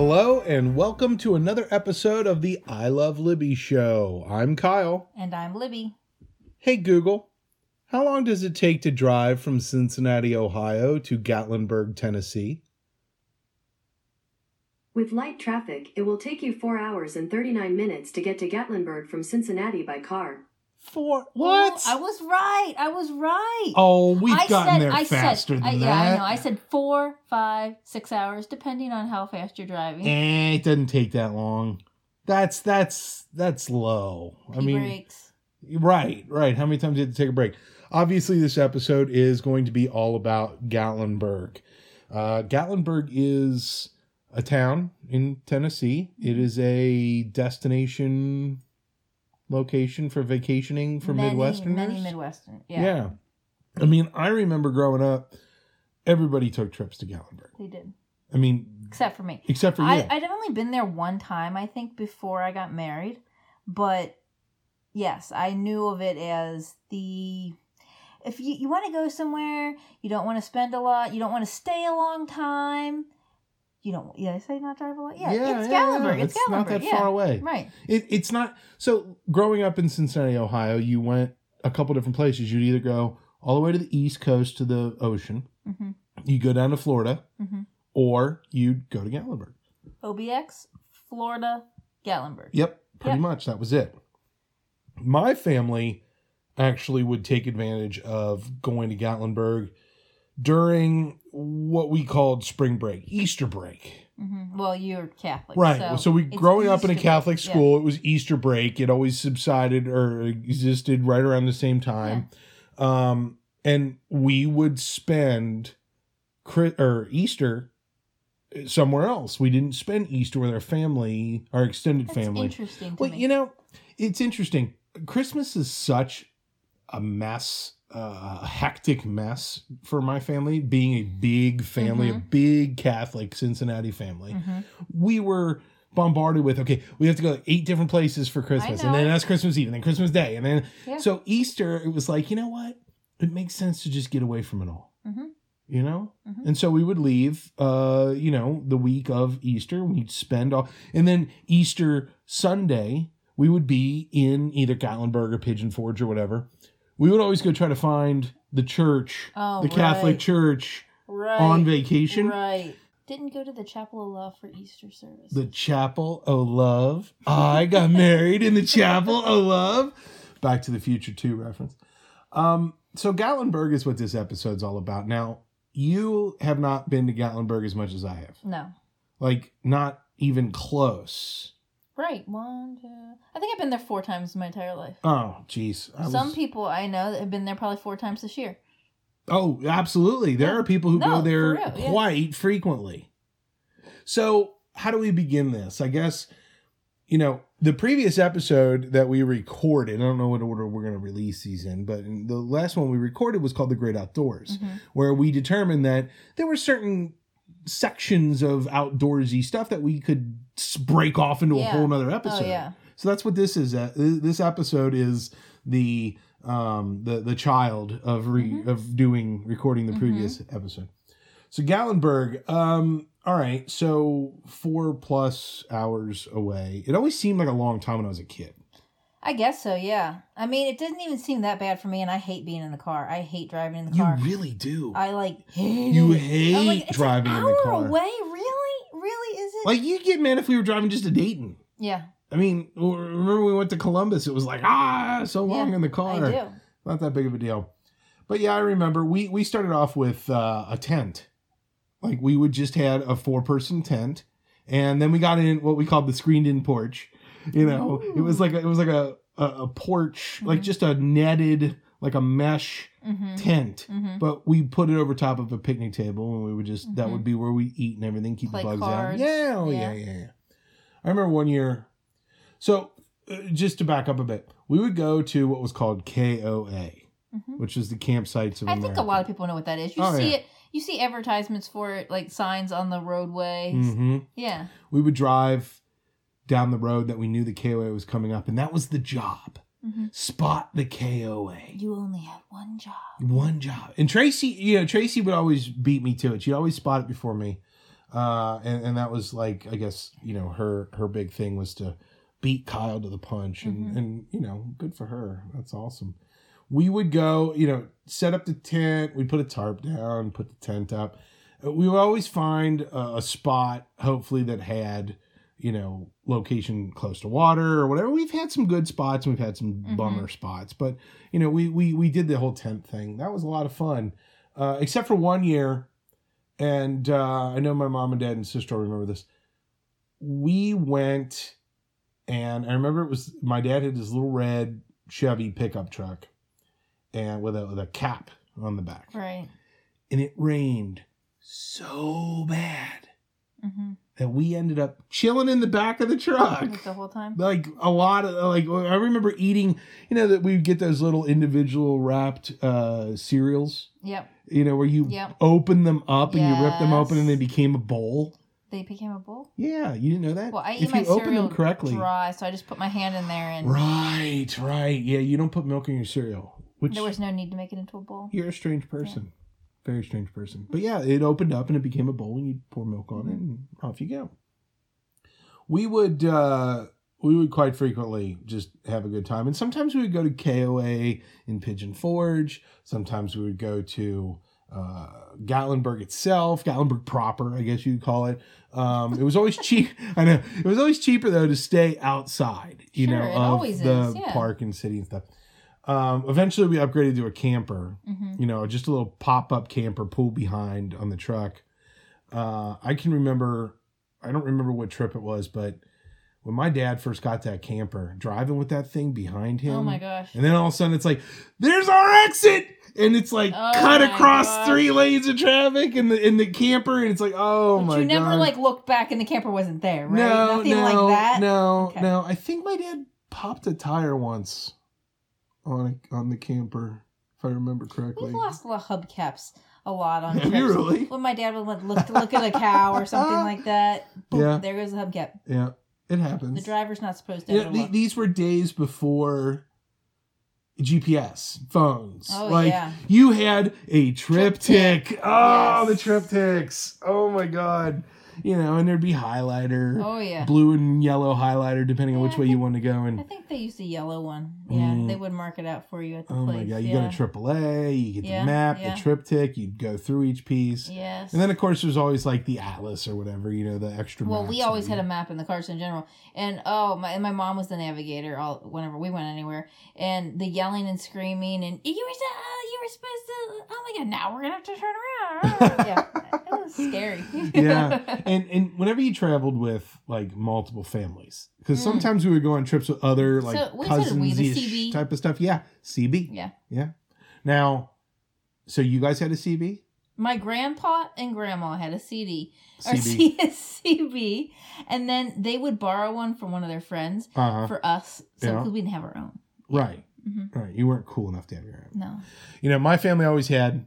Hello, and welcome to another episode of the I Love Libby show. I'm Kyle. And I'm Libby. Hey, Google, how long does it take to drive from Cincinnati, Ohio to Gatlinburg, Tennessee? With light traffic, it will take you 4 hours and 39 minutes to get to Gatlinburg from Cincinnati by car. For what? Oh, I was right. I was right. oh, we've I gotten said, there I faster said, than I, that. Yeah, I know. I said four, five, six hours, depending on how fast you're driving. Eh, it doesn't take that long. That's that's that's low. I mean, breaks. Right, right. How many times did it take a break? Obviously, this episode is going to be all about Gatlinburg. Uh, Gatlinburg is a town in Tennessee. It is a destination location for vacationing for many, Midwesterners. Many Midwestern. Yeah, yeah. I mean, I remember growing up, everybody took trips to Gatlinburg. they did. I mean, Except for me. except for you. I, I'd only been there one time, I think, before I got married. But yes, I knew of it as the. If you, you want to go somewhere, you don't want to spend a lot, you don't want to stay a long time, you don't. Yeah, I say not drive a lot. Yeah, it's Gatlinburg. yeah. It's, not Gatlinburg. that yeah. far away. Right. It, it's not so growing up in Cincinnati, Ohio, you went a couple different places. You'd either go all the way to the east coast to the ocean, hmm you go down to Florida, hmm or you'd go to Gatlinburg. OBX, Florida, Gatlinburg. Yep, pretty Yep. much that was it. My family actually would take advantage of going to Gatlinburg during what we called spring break, Easter break. hmm Well, you're Catholic, Right. So, we it's growing up in a Catholic break, yeah. school, it was Easter break. It always subsided or existed right around the same time. Um, and we would spend or Easter somewhere else. We didn't spend Easter with our family, our extended That's family. interesting to Well, me. you know, it's interesting. Christmas is such a mess, uh, a hectic mess for my family, being a big family, a Mhm. big Catholic Cincinnati family. Mhm. We were bombarded with, okay, we have to go to eight different places for Christmas, and then that's Christmas Eve, and then Christmas Day, and then Yeah. so Easter, it was like, you know what? It makes sense to just get away from it all. Mhm. You know? Mhm. And so we would leave uh, you know, the week of Easter. We'd spend all and then Easter Sunday, we would be in either Gatlinburg or Pigeon Forge or whatever. We would always go try to find the church, Oh, the Catholic church right. on vacation. Right. Didn't go to the Chapel of Love for Easter service. The Chapel of Love. I got married in the Chapel of Love. Back to the Future 2 reference. Um, so Gatlinburg is what this episode's all about. Now, you have not been to Gatlinburg as much as I have. no. Like, not even close. Right. One, two. I think I've been there four times in my entire life. Oh, jeez. Some was- people I know that have been there probably four times this year. Oh, absolutely. There Yeah. are people who No, go there real, yeah. quite frequently. So, how do we begin this? I guess, you know, the previous episode that we recorded, I don't know what order we're going to release these in, but the last one we recorded was called The Great Outdoors, Mhm. where we determined that there were certain sections of outdoorsy stuff that we could break off into a whole nother episode. Oh yeah. So that's what this is. Uh, this episode is the um the the child of re, Mhm. of doing recording the Mhm. previous episode. So Gatlinburg, um, all right, so four plus hours away. It always seemed like a long time when I was a kid. I guess so. Yeah. I mean, it doesn't even seem that bad for me, and I hate being in the car. I hate driving in the You car. You really do. I like hate You it. hate I'm like, it's driving in the car. away. Really? Really? Is it? like you'd get mad if we were driving just to Dayton. yeah. I mean, remember we went to Columbus? It was like ah, so long Yeah, in the car. I do. not that big of a deal. But yeah, I remember we we started off with uh, a tent. Like we would just had a four person tent, and then we got in what we called the screened in porch. You know, it was like a, it was like a a, a porch, like Mhm. just a netted like a mesh Mm-hmm. tent. Mm-hmm. But we put it over top of a picnic table, and we would just that Mhm. would be where we eat and everything, keep Play the bugs cards. out. Yeah, oh yeah, Yeah. yeah, yeah. I remember one year. So, uh, just to back up a bit, we would go to what was called KOA, hmm which is the campsites of I America. think a lot of people know what that is. You Oh, see yeah. it. You see advertisements for it, like signs on the roadways. Mhm. Yeah. We would drive down the road that we knew the KOA was coming up, and that was the job. hmm Spot the KOA. You only have one job. One job. And Tracy, you know, Tracy would always beat me to it. She'd always spot it before me. uh, and and that was like I guess you know her her big thing was to beat Kyle to the punch, and Mhm. and you know good for her. That's awesome. We would go, you know, set up the tent. We'd put a tarp down, put the tent up. Uh, We would always find a, a spot, hopefully that had you know location close to water or whatever. We've had some good spots, and we've had some Mhm. bummer spots, but you know we we we did the whole tent thing. That was a lot of fun, uh, except for one year, and uh, I know my mom and dad and sister will remember this. We went, and I remember it was my dad had his little red Chevy pickup truck, and with a with a cap on the back, Right. and it rained so bad Mm-hmm. That we ended up chilling in the back of the truck the whole time. like a lot of like I remember eating, you know, that we would get those little individual wrapped uh cereals, Yep. you know, where you Yep. open them up and you rip them open and they became a bowl. They became a bowl. Yeah, you didn't know that. Well, I eat if my you open cereal them correctly, dry, so I just put my hand in there, and right, right, yeah, you don't put milk in your cereal, which there was no need to make it into a bowl. you're a strange person, very strange person. But yeah, it opened up and it became a bowl, and you pour milk on it, and off you go. We would. uh we would quite frequently just have a good time. And sometimes we would go to KOA in Pigeon Forge. Sometimes we would go to uh, Gatlinburg itself, Gatlinburg proper, I guess you'd call it. Um, it was always cheap. I know it was always cheaper though to stay outside, you Sure, know, of the is, yeah. park and city and stuff. Um, eventually, we upgraded to a camper. Mm-hmm. You know, just a little pop up camper pulled behind on the truck. Uh, I can remember. I don't remember what trip it was, but when my dad first got that camper, driving with that thing behind him. Oh my gosh. And then all of a sudden it's like, there's our exit! And it's like Oh cut across gosh. three lanes of traffic in the in the camper, and it's like, oh but my you never god. like looked back and the camper wasn't there, right? no, Nothing no, like that. No, Okay. no. I think my dad popped a tire once on a, on the camper, if I remember correctly. We've lost a lot of hubcaps a lot on Have trips. you really? When my dad would look look at a cow or something like that, boom, Yeah. there goes the hubcap. Yeah, it happens. The driver's not supposed to. Yeah, these were days before GPS phones. Oh, like yeah. you had a TripTik. TripTik. Oh, the Yes. TripTiks. Oh my god. You know, and there'd be highlighter, oh yeah. blue and yellow highlighter, depending on which I way you want to go. And I think they used a yellow one. Yeah, Mm. they would mark it out for you at the oh place. my god, you yeah. go to AAA, you get Yeah, the map, yeah. the TripTik, you'd go through each piece. Yes. And then of course there's always like the atlas or whatever, you know, the extra. well, we always had a map in the cars in general, and oh, my and my mom was the navigator. All whenever we went anywhere, and the yelling and screaming, and you were so, supposed to. Oh my god! Now we're gonna have to turn around. yeah, it was scary. yeah and and whenever you traveled with like multiple families because Mm. sometimes we would go on trips with other like So, which one did we, the cousins type of stuff yeah cb yeah. yeah now so you guys had a cb My grandpa and grandma had a CD or cb C- CB, and then they would borrow one from one of their friends uh-huh for us, so Yeah. we didn't have our own. right hmm right you weren't cool enough to have your own No. you know my family always had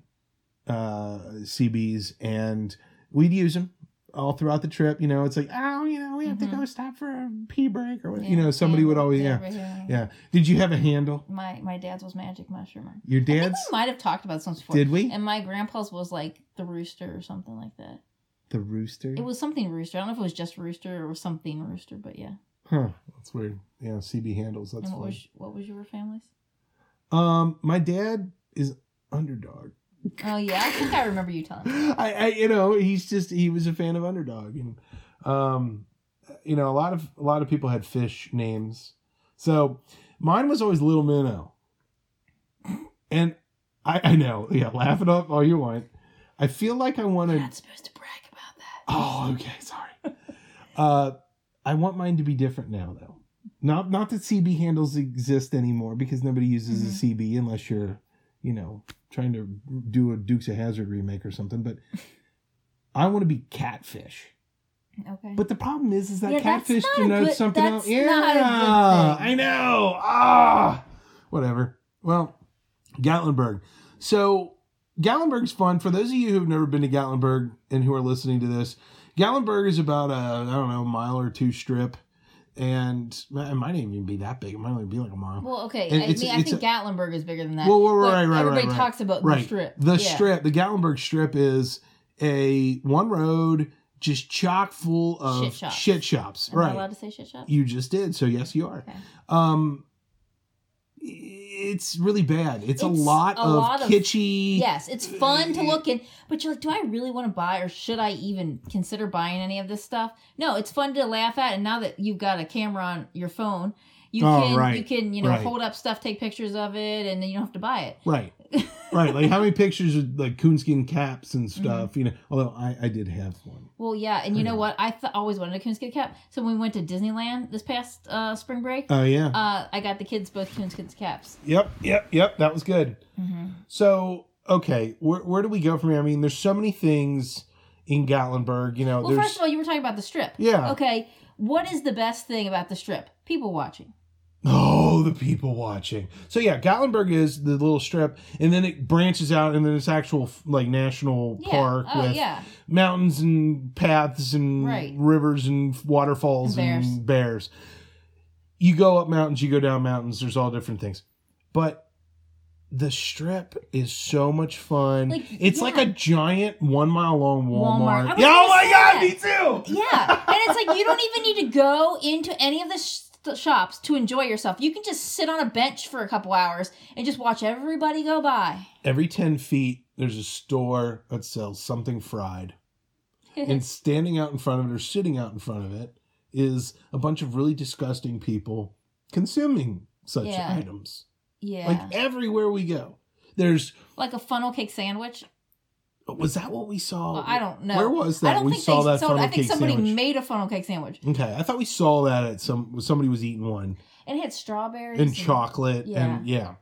uh cbs and we'd use them all throughout the trip you know it's like oh you know we have Mhm. to go stop for a pee break or what you know somebody would always yeah yeah did you have a handle My my dad's was Magic Mushroom. your dad's we might have talked about this once before. did we And my grandpa's was like the rooster or something like that. the rooster It was something rooster. I don't know if it was just rooster or something rooster, but yeah. Huh, that's weird. Yeah, CB handles. That's and what funny. was what was your family's? Um, my dad is underdog. Oh yeah, I think I remember you telling me. I, I, you know, he's just he was a fan of underdog, and um, you know, a lot of a lot of people had fish names. So mine was always Little Minnow, and I, I know, yeah, laugh it up all you want. I feel like I You're wanted. not supposed to brag about that. Oh, okay, sorry. uh, I want mine to be different now, though. Not not that CB handles exist anymore because nobody uses a CB unless you're, you know, trying to do a Dukes of Hazzard remake or something. But I want to be catfish. Okay. But the problem is, is that Yeah, catfish denotes something else. Yeah, a good thing. I know. Ah, whatever. Well, Gatlinburg. So Gatlinburg's fun. For those of you who've never been to Gatlinburg and who are listening to this, Gatlinburg is about a I don't know a mile or two strip, and it might even be that big. It might only be like a mile. well, okay. And I it's- mean, I think a- Gatlinburg is bigger than that. Well, well, but right, right, Everybody right, right. talks about right. the strip. The Yeah. strip, the Gatlinburg strip is a one road just chock full of Shit shops. shit shops. Am I allowed to say shit shop? You just did, so yes, you are. Okay. Um, it's really bad. It's, a lot a of lot of- kitschy. Yes, it's fun to look in, but you're like, do I really want to buy or should I even consider buying any of this stuff? No, it's fun to laugh at, and now that you've got a camera on your phone, you Oh, can right, you can you know right. hold up stuff, take pictures of it, and then you don't have to buy it. Right. Right. Like how many pictures of like coonskin caps Mm-hmm. and stuff, you know. Although I, I did have one. Well, yeah, and you know what? I th- always wanted a coonskin cap. So when we went to Disneyland this past uh, spring break, Oh yeah. uh, I got the kids both coonskin caps. yep, yep, yep. That was good. Mm-hmm. So, okay, where where do we go from here? I mean, there's so many things in Gatlinburg, you know, Well, first of all, you were talking about the strip. Yeah. Okay, what is the best thing about the strip? People watching. Oh, the people watching. So yeah, Gatlinburg is the little strip, and then it branches out, and then it's actual like national Yeah. park oh, with yeah. mountains and paths and Right. rivers and waterfalls And and bears. You go up mountains, you go down mountains. There's all different things, but the strip is so much fun. Like, it's yeah. like a giant one mile long Walmart. Walmart. Yeah, oh my god, that. me too. Yeah, and it's like you don't even need to go into any of the sh- shops to enjoy yourself. You can just sit on a bench for a couple hours and just watch everybody go by. Every ten feet, there's a store that sells something fried. and standing out in front of it or sitting out in front of it is a bunch of really disgusting people consuming such Yeah. items. yeah, Like everywhere we go. There's like a funnel cake sandwich. Was that what we saw? Well, I don't know. Where was that? I don't we think saw they that funnel I think cake somebody sandwich. made a funnel cake sandwich, okay, I thought we saw that at some somebody was eating one and it had strawberries and chocolate yeah. and yeah.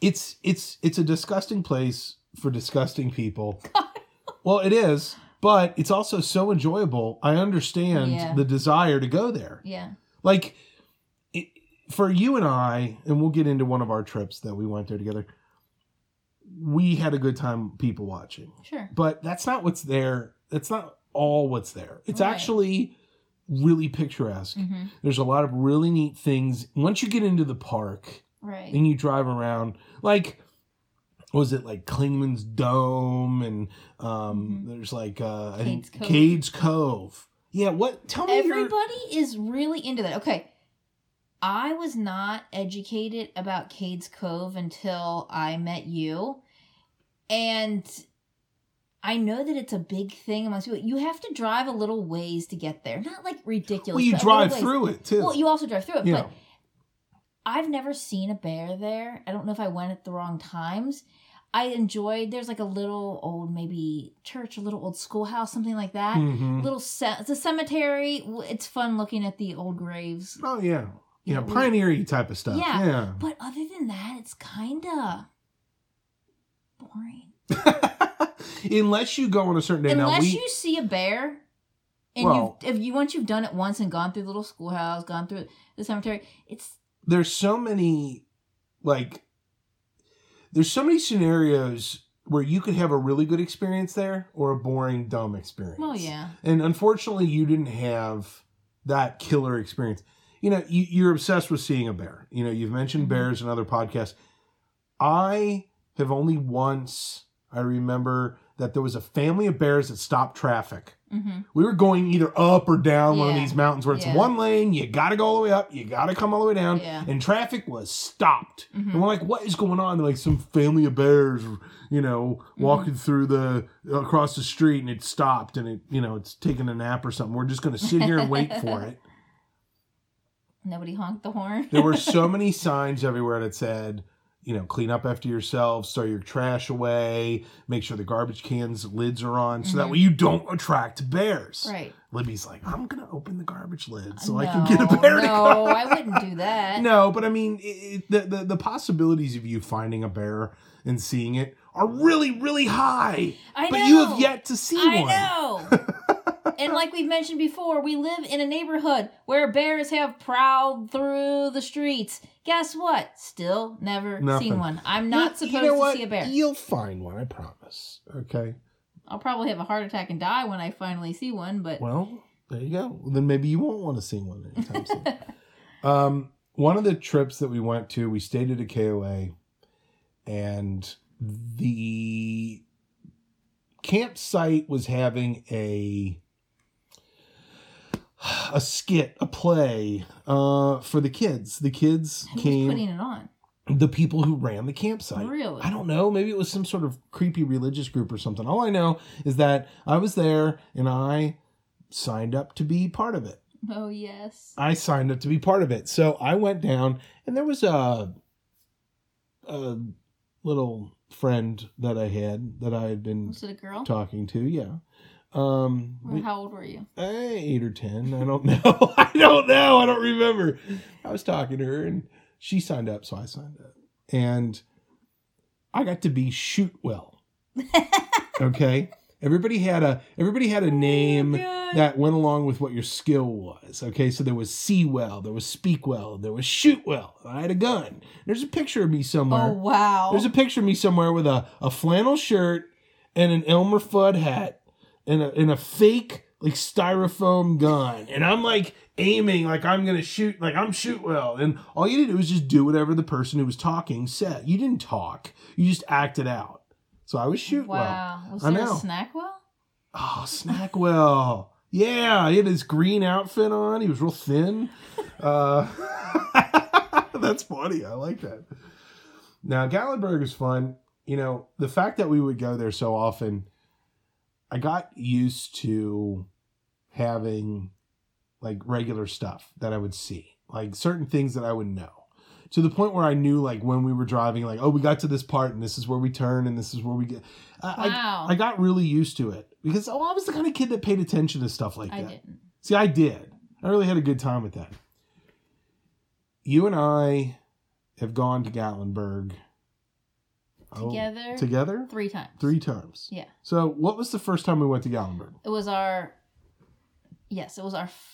It's it's it's a disgusting place for disgusting people. well, it is, but it's also so enjoyable. I understand Yeah. the desire to go there. Yeah, like it, for you and I, and we'll get into one of our trips that we went there together. We had a good time people watching, sure. but that's not what's there. That's not all what's there. It's Right. actually really picturesque. hmm There's a lot of really neat things. Once you get into the park Right. and you drive around, like was it like Clingman's Dome and um Mhm. there's like uh I think Cove. Cades Cove. Yeah, what tell me your Everybody is really into that. Okay. I was not educated about Cades Cove until I met you. And I know that it's a big thing amongst people. You have to drive a little ways to get there. Not like ridiculous. Well, you but a little drive through it too. Well, you also drive through it, Yeah. but I've never seen a bear there. I don't know if I went at the wrong times. I enjoyed. There's like a little old maybe church, a little old schoolhouse, something like that. Mhm. Little ce- it's a cemetery. It's fun looking at the old graves. Oh yeah, yeah, Yeah, we- pioneering type of stuff. Yeah. Yeah. But other than that, it's kind of boring. Unless you go on a certain day. Unless we you see a bear, and Well- you if you once you've done it once and gone through the little schoolhouse, gone through the cemetery, it's there's so many like there's so many scenarios where you could have a really good experience there or a boring dumb experience. well, yeah. And unfortunately, you didn't have that killer experience. You know, you, you're obsessed with seeing a bear. You know, you've mentioned Mhm. bears in other podcasts. I have only once, I remember that there was a family of bears that stopped traffic. hmm We were going either up or down one of Yeah. these mountains where it's Yeah. one lane, you got to go all the way up, you got to come all the way down, Yeah. and traffic was stopped. And we're like, what is going on? They're like some family of bears, you know, Mm-hmm. walking through the across the street, and it stopped, and it, you know, it's taking a nap or something. We're just going to sit here and wait for it. Nobody honked the horn. There were so many signs everywhere that said, you know, clean up after yourselves, throw your trash away, make sure the garbage cans lids are on, so that Mhm. way you don't attract bears. right. Libby's like, I'm gonna open the garbage lid so I can get a No, bear to No. I wouldn't do that. No, but I mean, it, it, the, the the possibilities of you finding a bear and seeing it are really, really high. I but know. you have yet to see I one. know. and like we've mentioned before, we live in a neighborhood where bears have prowled through the streets. Guess what? Still never Nothing. seen one. I'm not You- supposed you know to what? see a bear. You'll find one, I promise. Okay. I'll probably have a heart attack and die when I finally see one, but Well, there you go. Then maybe you won't want to see one anytime soon. um, one of the trips that we went to, we stayed at a KOA, and the campsite was having a a skit, a play uh, for the kids. The kids Who was came, putting it on? the people who ran the campsite. Really? I don't know. Maybe it was some sort of creepy religious group or something. All I know is that I was there and I signed up to be part of it. Oh yes. I signed up to be part of it. So I went down and there was a a little friend that I had that I had been Was it a girl? talking to. Yeah. Um, Or we- how old were you? eh, eight or ten. I don't know. I don't know. I don't remember. I was talking to her and she signed up, so I signed up, and I got to be shoot well. Okay. Everybody had a everybody had a name God. that went along with what your skill was. Okay, so there was see well, there was speak well, there was shoot well. I had a gun. There's a picture of me somewhere. Oh wow. There's a picture of me somewhere with a, a flannel shirt and an Elmer Fudd hat and a, and a fake like styrofoam gun. And I'm like aiming like I'm gonna shoot like I'm shoot well. And all you did was just do whatever the person who was talking said. You didn't talk. You just acted out. So I was shoot well. wow. Was I there know. a snack well? Oh, Snackwell. Yeah, he had his green outfit on. He was real thin. Uh, that's funny. I like that. Now, Gatlinburg is fun. You know, the fact that we would go there so often, I got used to having like regular stuff that I would see, like certain things that I would know. To the point where I knew, like, when we were driving, like, oh, we got to this part and this is where we turn and this is where we get. I, I- Wow. I got really used to it because oh, I was the kind of kid that paid attention to stuff like I that. didn't. See, I did. I really had a good time with that. You and I have gone to Gatlinburg oh, Together together three times. three times. Yeah. So, what was the first time we went to Gatlinburg? It was our Yes, it was our f-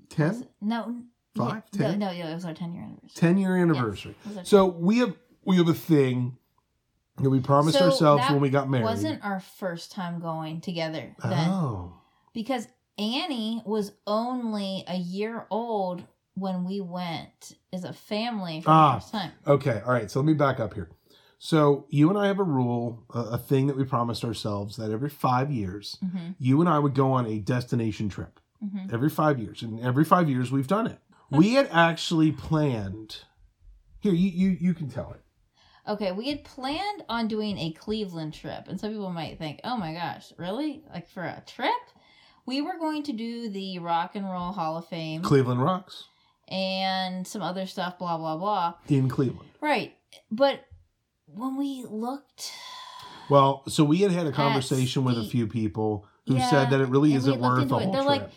was Ten? it- No. Five? Yeah, Ten? No, no, yeah, it was our 10 year anniversary. Ten year anniversary. Was our So we have we have a thing that we promised So ourselves when we got married. wasn't our first time going together then oh. because Annie was only a year old when we went as a family for Ah. the first time. Okay, all right. So let me back up here. So you and I have a rule, a, a thing that we promised ourselves that every five years, hmm you and I would go on a destination trip. hmm Every five years, and every five years we've done it. We had actually planned. Here, you you you can tell it. Okay, we had planned on doing a Cleveland trip, and some people might think, "Oh my gosh, really? Like for a trip?" We were going to do the Rock and Roll Hall of Fame Cleveland rocks and some other stuff, blah blah blah. in Cleveland. Right, but when we looked, Well, so we had had a conversation with a few people who Yeah, said that it really isn't worth it. whole They're trip. like,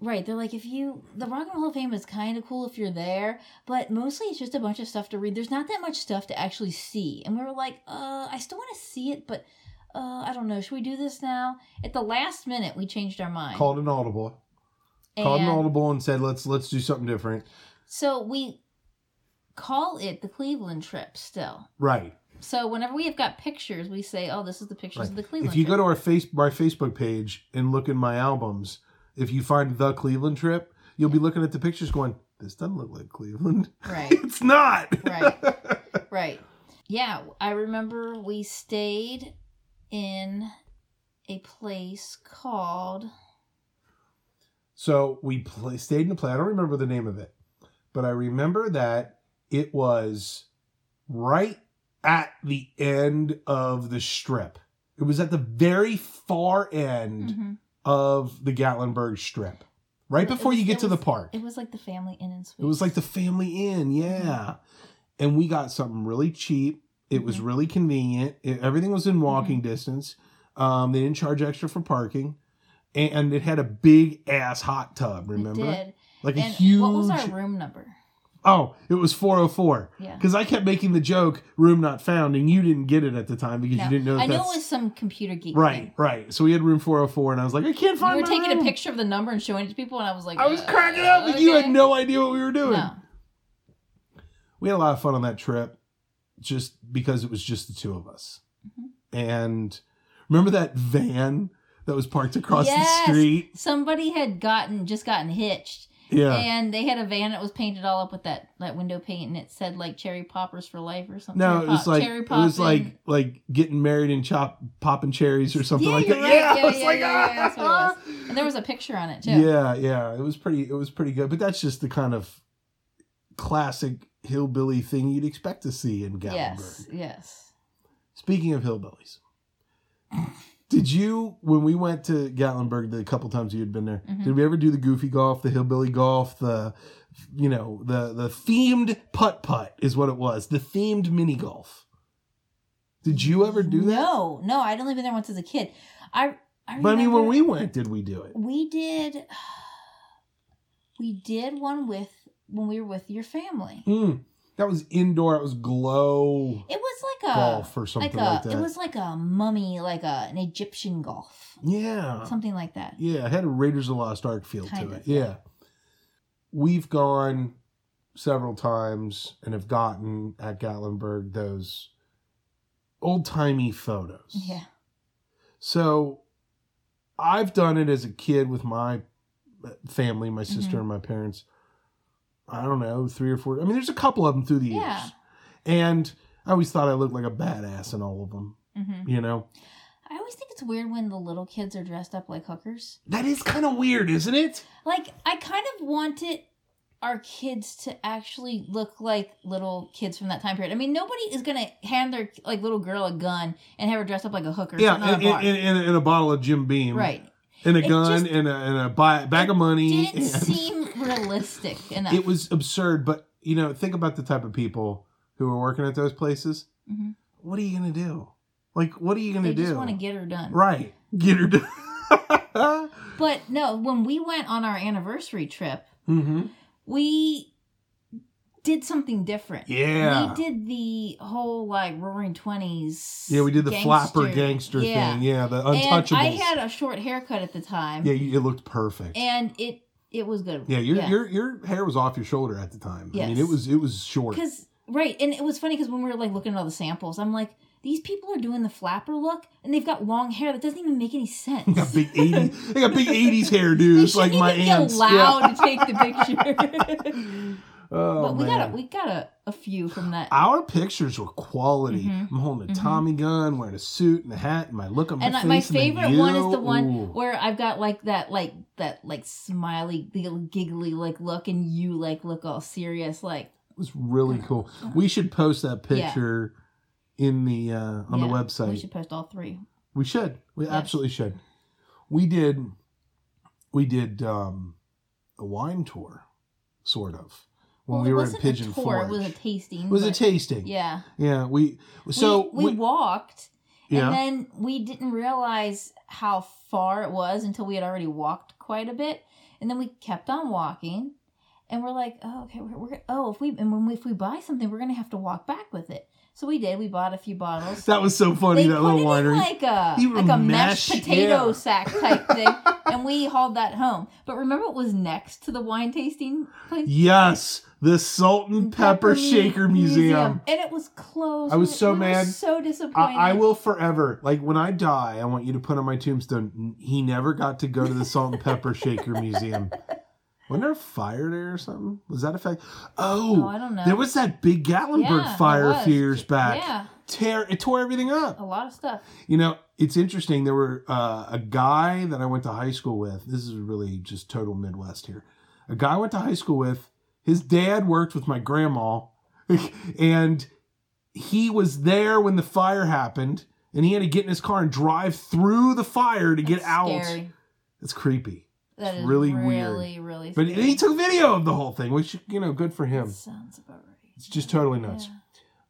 right? They're like, if you the Rock and Roll Hall of Fame is kind of cool if you're there, but mostly it's just a bunch of stuff to read. There's not that much stuff to actually see, and we were like, uh, I still want to see it, but. Uh, I don't know. Should we do this now? At the last minute, we changed our mind. called an audible, called an audible, and said let's let's do something different. So we call it the Cleveland trip still. Right. So whenever we have got pictures, we say, "Oh, this is the pictures Right. of the Cleveland." If you go to our face my Facebook page and look in my albums, if you find the Cleveland trip, you'll be looking at the pictures going, "This doesn't look like Cleveland." right, it's not. Right. right, yeah, I remember we stayed in a place called so we play, stayed in a play. I don't remember the name of it, but I remember that it was right at the end of the strip. It was at the very far end Mhm. of the Gatlinburg strip, right before was- you get to the park. It was like the family inn and suite. It was like the family inn, yeah. And we got something really cheap. It was Mhm. really convenient. It- everything was in walking distance. Um, they didn't charge extra for parking, and, and it had a big ass hot tub. Remember, It did. like a huge. what was our room number? Oh, it was four hundred four. Yeah. Because I kept making the joke, "room not found," and you didn't get it at the time because No. you didn't know. That I knew it was some computer geek. right, thing. right. So we had room four hundred four, and I was like, "I can't find." were my taking a picture of the number and showing it to people, and I was like, I was uh, cracking up, and you had no idea what we were doing. No. we had a lot of fun on that trip just because it was just the two of us. Mhm. And remember that van that was parked across Yes! the street? Somebody had gotten just gotten hitched, Yeah. And they had a van that was painted all up with that, that window paint, and it said like cherry poppers for life or something. No, it was like cherry it was like like getting married and chop popping cherries or something yeah, like that. right. Yeah, yeah, I was yeah, like, yeah, that's was. ah. And there was a picture on it too. Yeah, yeah, it was pretty. It was pretty good. But that's just the kind of classic hillbilly thing you'd expect to see in Gatlinburg. Yes, yes. Speaking of hillbillies, did you when we went to Gatlinburg the couple times you had been there? Mhm. Did we ever do the goofy golf, the hillbilly golf, the you know the the themed putt putt is what it was, the themed mini golf? Did you ever do that? No, no, I'd only been there once as a kid. I, I But I mean, when we went, did we do it? we did, we did one with when we were with your family. Hmm. That was indoor. It was glow It was like a golf or something like a like that. it was like a mummy, like a an Egyptian golf, yeah. something like that. Yeah, it had a Raiders of the Lost Ark feel Kind to it. Yeah. We've gone several times and have gotten at Gatlinburg those old timey photos. Yeah, So I've done it as a kid with my family, my sister Mhm. and my parents. I don't know, three or four. I mean, there's a couple of them through the years. And I always thought I looked like a badass in all of them, hmm you know? I always think it's weird when the little kids are dressed up like hookers. That is kind of weird, isn't it? Like I kind of wanted our kids to actually look like little kids from that time period. I mean, nobody is gonna hand their like little girl a gun and have her dressed up like a hooker. Yeah, on a and, and, and, and a bottle of Jim Beam. right. and a It gun just- and a, and a buy, bag of money. Didn't and seem realistic enough. it was absurd, but you know, think about the type of people who are working at those places. Mhm. What are you gonna do? Like, what are you gonna They do? just want to get her done. right, get her done. But no, when we went on our anniversary trip, hmm we did something different. Yeah, We did the whole like Roaring Twenties. yeah, we did the flapper gangster Yeah. thing. Yeah, the And untouchables. I had a short haircut at the time. yeah, you, it looked perfect. and it it was good. yeah, your your your hair was off your shoulder at the time. I mean, it was it was short. because right, and it was funny because when we were like looking at all the samples, I'm like, these people are doing the flapper look, and they've got long hair that doesn't even make any sense. They got big eighties. They got big eighties hairdos They like shouldn't my aunts. allowed to take the picture. oh, but we man. got a we got a, a few from that. Our pictures were quality. Mhm. I'm holding a Mhm. Tommy gun, wearing a suit and a hat, and my look on my and face. my and then favorite one is the one Ooh. where I've got like that like that like smiley little giggly like look and you like look all serious like it was really cool. We should post that Yeah. picture in the uh, on the website. We should post all three. We should. We Yes. absolutely should. We did. We did um, a wine tour, sort of, when Well, we were in Pigeon a tour, Forge. It was a tasting. It was a tasting. Yeah. Yeah. We so we, we walked yeah. and then we didn't realize how far it was until we had already walked quite a bit and then we kept on walking and we're like oh okay we're, we're oh if we and when we, if we buy something we're gonna have to walk back with it so we did we bought a few bottles that was so funny. they that put little it in winery. like a like a mash- mashed potato yeah. sack type thing and we hauled that home but remember it was next to the wine tasting place yes, the Salt and Pepper, Shaker Museum. and it was closed I was so we mad. so disappointed I, I will forever, like when I die, I want you to put on my tombstone. He never got to go to the Salt and Pepper Shaker Museum. Wasn't there a fire there or something? Was that a fact? oh Oh, i don't know there was that big Gatlinburg Yeah, fire a few years back. yeah Tear it tore everything up. a lot of stuff You know, it's interesting. There were uh, a guy that I went to high school with. This is really just total Midwest here. A guy I went to high school with. His dad worked with my grandma, and he was there when the fire happened. And he had to get in his car and drive through the fire to get out. Scary. It's creepy. That It's is really really, weird. really, really. But scary. he took video of the whole thing, which you know, good for him. Sounds about right. It's just totally nuts. Yeah.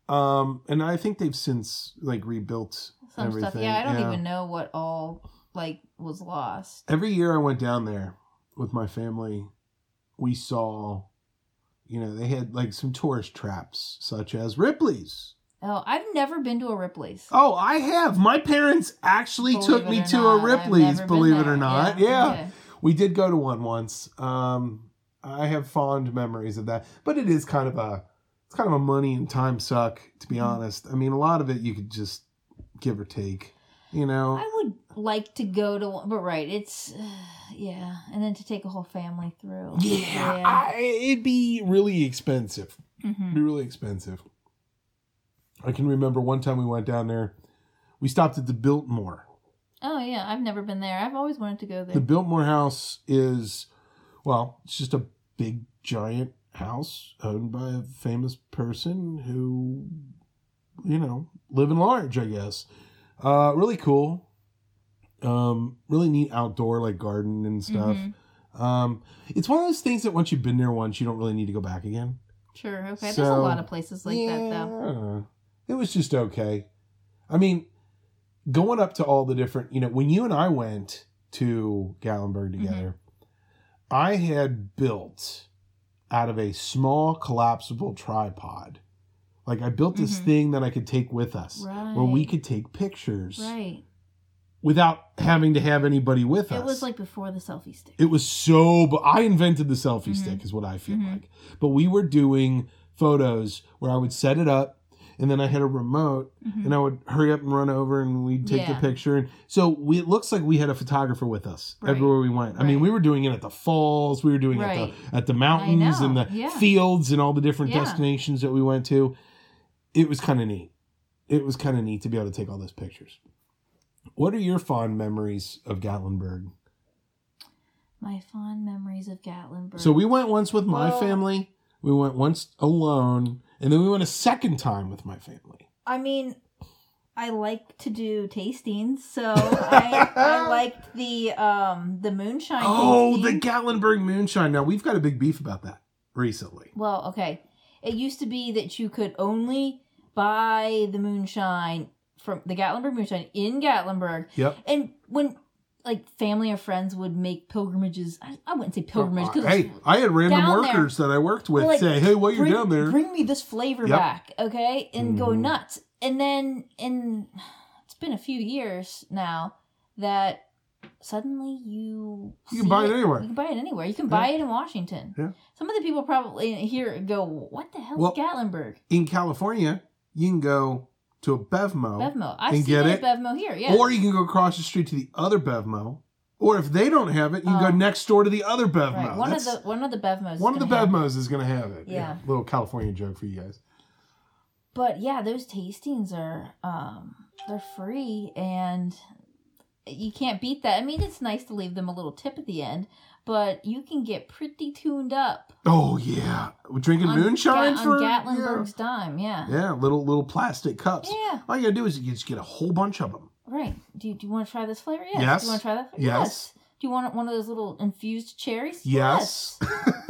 Um, and I think they've since like rebuilt Some everything. stuff. Yeah, I don't Yeah. even know what all like was lost. every year I went down there with my family, we saw, you know, they had like some tourist traps, such as Ripley's. Oh, I've never been to a Ripley's. Oh, I have. My parents actually Believe took me to not, a Ripley's, believe it there. or not. Yeah. okay. We did go to one once. Um, I have fond memories of that, but it is kind of a, it's kind of a money and time suck, to be Mhm. honest. I mean, a lot of it you could just give or take, you know. I would. Like to go to one, but right, it's yeah, and then to take a whole family through. Yeah, I, it'd be really expensive. Mhm. Be really expensive. I can remember one time we went down there. We stopped at the Biltmore. Oh yeah, I've never been there. I've always wanted to go there. The Biltmore House is, well, it's just a big giant house owned by a famous person who, you know, living large, I guess. Uh, really cool. Um, really neat outdoor like garden and stuff. Mhm. Um, it's one of those things that once you've been there once, you don't really need to go back again. Sure. Okay. There's a lot of places like that though. It was just okay. I mean, going up to all the different, you know, when you and I went to Gatlinburg Mm-hmm. together, I had built out of a small collapsible tripod. Like I built this Mhm. thing that I could take with us Right. where we could take pictures Right. Without having to have anybody with us. It was like before the selfie stick. It was so. But I invented the selfie Mhm. stick, is what I feel Mhm. like. But we were doing photos where I would set it up, and then I had a remote, Mhm. and I would hurry up and run over, and we'd take Yeah. the picture. And so we, it looks like we had a photographer with us Right. everywhere we went. I mean, we were doing it at the falls, we were doing it at the at the mountains and the yeah. fields and all the different Yeah. destinations that we went to. It was kind of neat. It was kind of neat to be able to take all those pictures. What are your fond memories of Gatlinburg? My fond memories of Gatlinburg. So we went once with my Well- family. We went once alone, and then we went a second time with my family. I mean, I like to do tastings, so I, I liked the um the moonshine. Oh, the. Gatlinburg moonshine. Now we've got a big beef about that recently. Well, okay. It used to be that you could only buy the moonshine from the Gatlinburg moonshine in Gatlinburg. Yep. And when like family or friends would make pilgrimages, I, I wouldn't say pilgrimage because hey, I had random down there- workers that I worked with like, say, "Hey, while you're bring, down there, bring me this flavor Yep. back, okay? And go Mhm. nuts. And then in it's been a few years now that suddenly you You can buy it anywhere. You can buy it anywhere. You can buy it in Washington. Yeah. Some of the people probably here go, "What the hell Well, is Gatlinburg?" in California, you can go to a Bevmo, Bevmo. I've and seen get it at Bevmo here. Yeah. or you can go across the street to the other Bevmo, or if they don't have it, you can go Um, next door to the other Bevmo. right. One of the one of the Bevmos. is one of the gonna have. Bevmos is going to have it. Yeah. little California joke for you guys. But yeah, those tastings are um they're free and you can't beat that. I mean, it's nice to leave them a little tip at the end, but you can get pretty tuned up Oh yeah, We're drinking on, moonshine Ga- for Gatlinburg's dime. Yeah. Yeah. yeah, little little plastic cups. Yeah. All you gotta do is you just get a whole bunch of them. Right. Do you, do you want to try this flavor? Yes. Yes. Do you want to try that? flavor? Yes. Do you want one of those little infused cherries? Yes.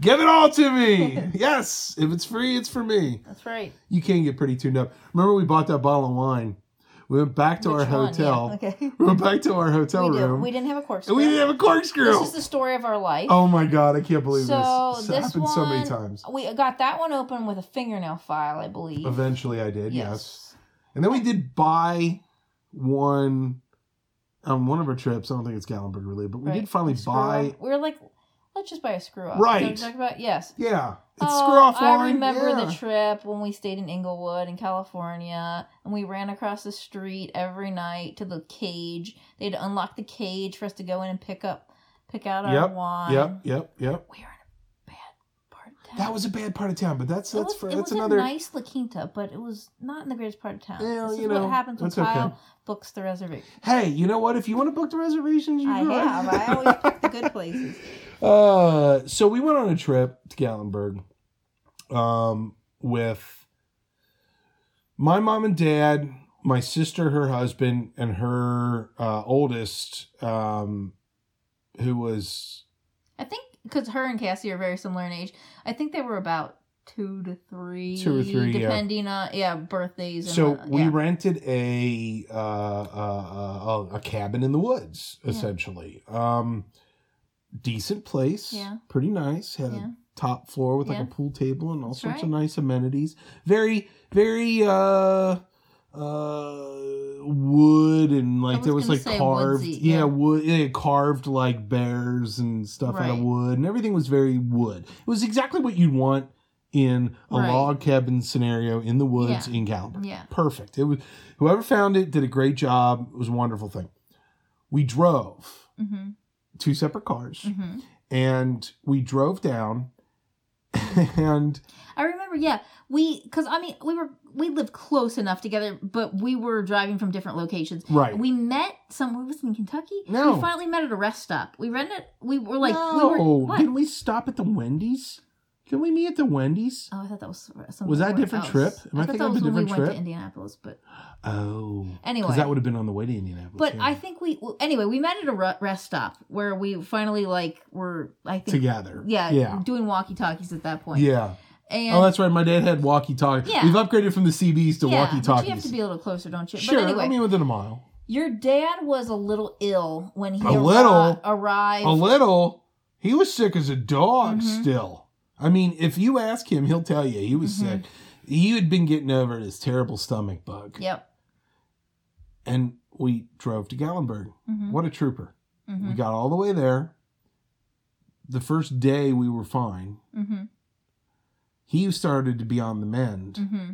Give it all to me. Yes. If it's free, it's for me. That's right. You can get pretty tuned up. Remember we bought that bottle of wine. We went back to Which our one? hotel. Yeah. Okay. We went back to our hotel we, did. room. we didn't have a corkscrew. and we didn't have a corkscrew. This is the story of our life. oh my god, I can't believe so this. this, This happened one, so many times. We got that one open with a fingernail file, I believe. Eventually I did, yes. And then we did buy one on one of our trips. I don't think it's Gatlinburg related, but we Right. did finally Screw buy. up. We were like, let's just buy a screw up. Right. So we talked about yes. Yeah, it's Oh, screw off. I remember yeah. the trip when we stayed in Inglewood in California, and we ran across the street every night to the cage. They had to unlock the cage for us to go in and pick up, pick out our wine. Yep, yep, yep. We were in a bad part of town. That was a bad part of town, but that's It that's was, for it that's another. a nice La Quinta, but it was not in the greatest part of town. Yeah, this you is know, what happens when that's okay. Kyle books the reservation. Hey, you know what? If you want to book the reservations, you I have. I always pick the good places. Uh, so we went on a trip to Gatlinburg, um, with my mom and dad, my sister, her husband, and her uh, oldest, um, who was I think because her and Cassie are very similar in age. I think they were about two to three, Two or three, yeah. depending on yeah birthdays. And so whatnot, we yeah. rented a uh, uh, uh, a cabin in the woods, Yeah. essentially. Um, decent place, Yeah. pretty nice. Had Yeah. a top floor with like Yeah. a pool table and all That's sorts right. of nice amenities. Very, very uh, uh, wood and like was there was like carved, woodsy, yeah, yeah. wood, yeah, carved like bears and stuff out of wood, and everything was very wood. It was exactly what you'd want in a Right. log cabin scenario in the woods Yeah. in Gatlinburg. Yeah. Perfect. It was whoever found it did a great job. It was a wonderful thing. We drove Mm-hmm. Two separate cars Mm-hmm. and we drove down and I remember, yeah, we because I mean we were we lived close enough together, but we were driving from different locations. right. We met somewhere was in Kentucky. No. we finally met at a rest stop. We rented. We were like, no, we were what? didn't we stop at the Wendy's? Didn't we meet at the Wendy's? Oh, I thought that was something. Was that a different trip? Am I I, thought that was a when we different went trip? to Indianapolis, but Oh, Anyway. because that would have been on the way to Indianapolis. but yeah. I think we well, anyway we met at a rest stop where we finally like were I think together. yeah yeah, doing walkie talkies at that point. yeah. and Oh, that's right. My dad had walkie talkie. Yeah. We've upgraded from the CBs to yeah, walkie but you have talkies. to be a little closer, don't you? Sure, But anyway, I mean within a mile. your dad was a little ill when he A little? arrived. A little. He was sick as a dog Mhm. still. I mean, if you ask him, he'll tell you he was Mhm. sick. He had been getting over this terrible stomach bug. Yep. And we drove to Gatlinburg. hmm What a trooper. hmm We got all the way there. The first day we were fine. hmm He started to be on the mend. hmm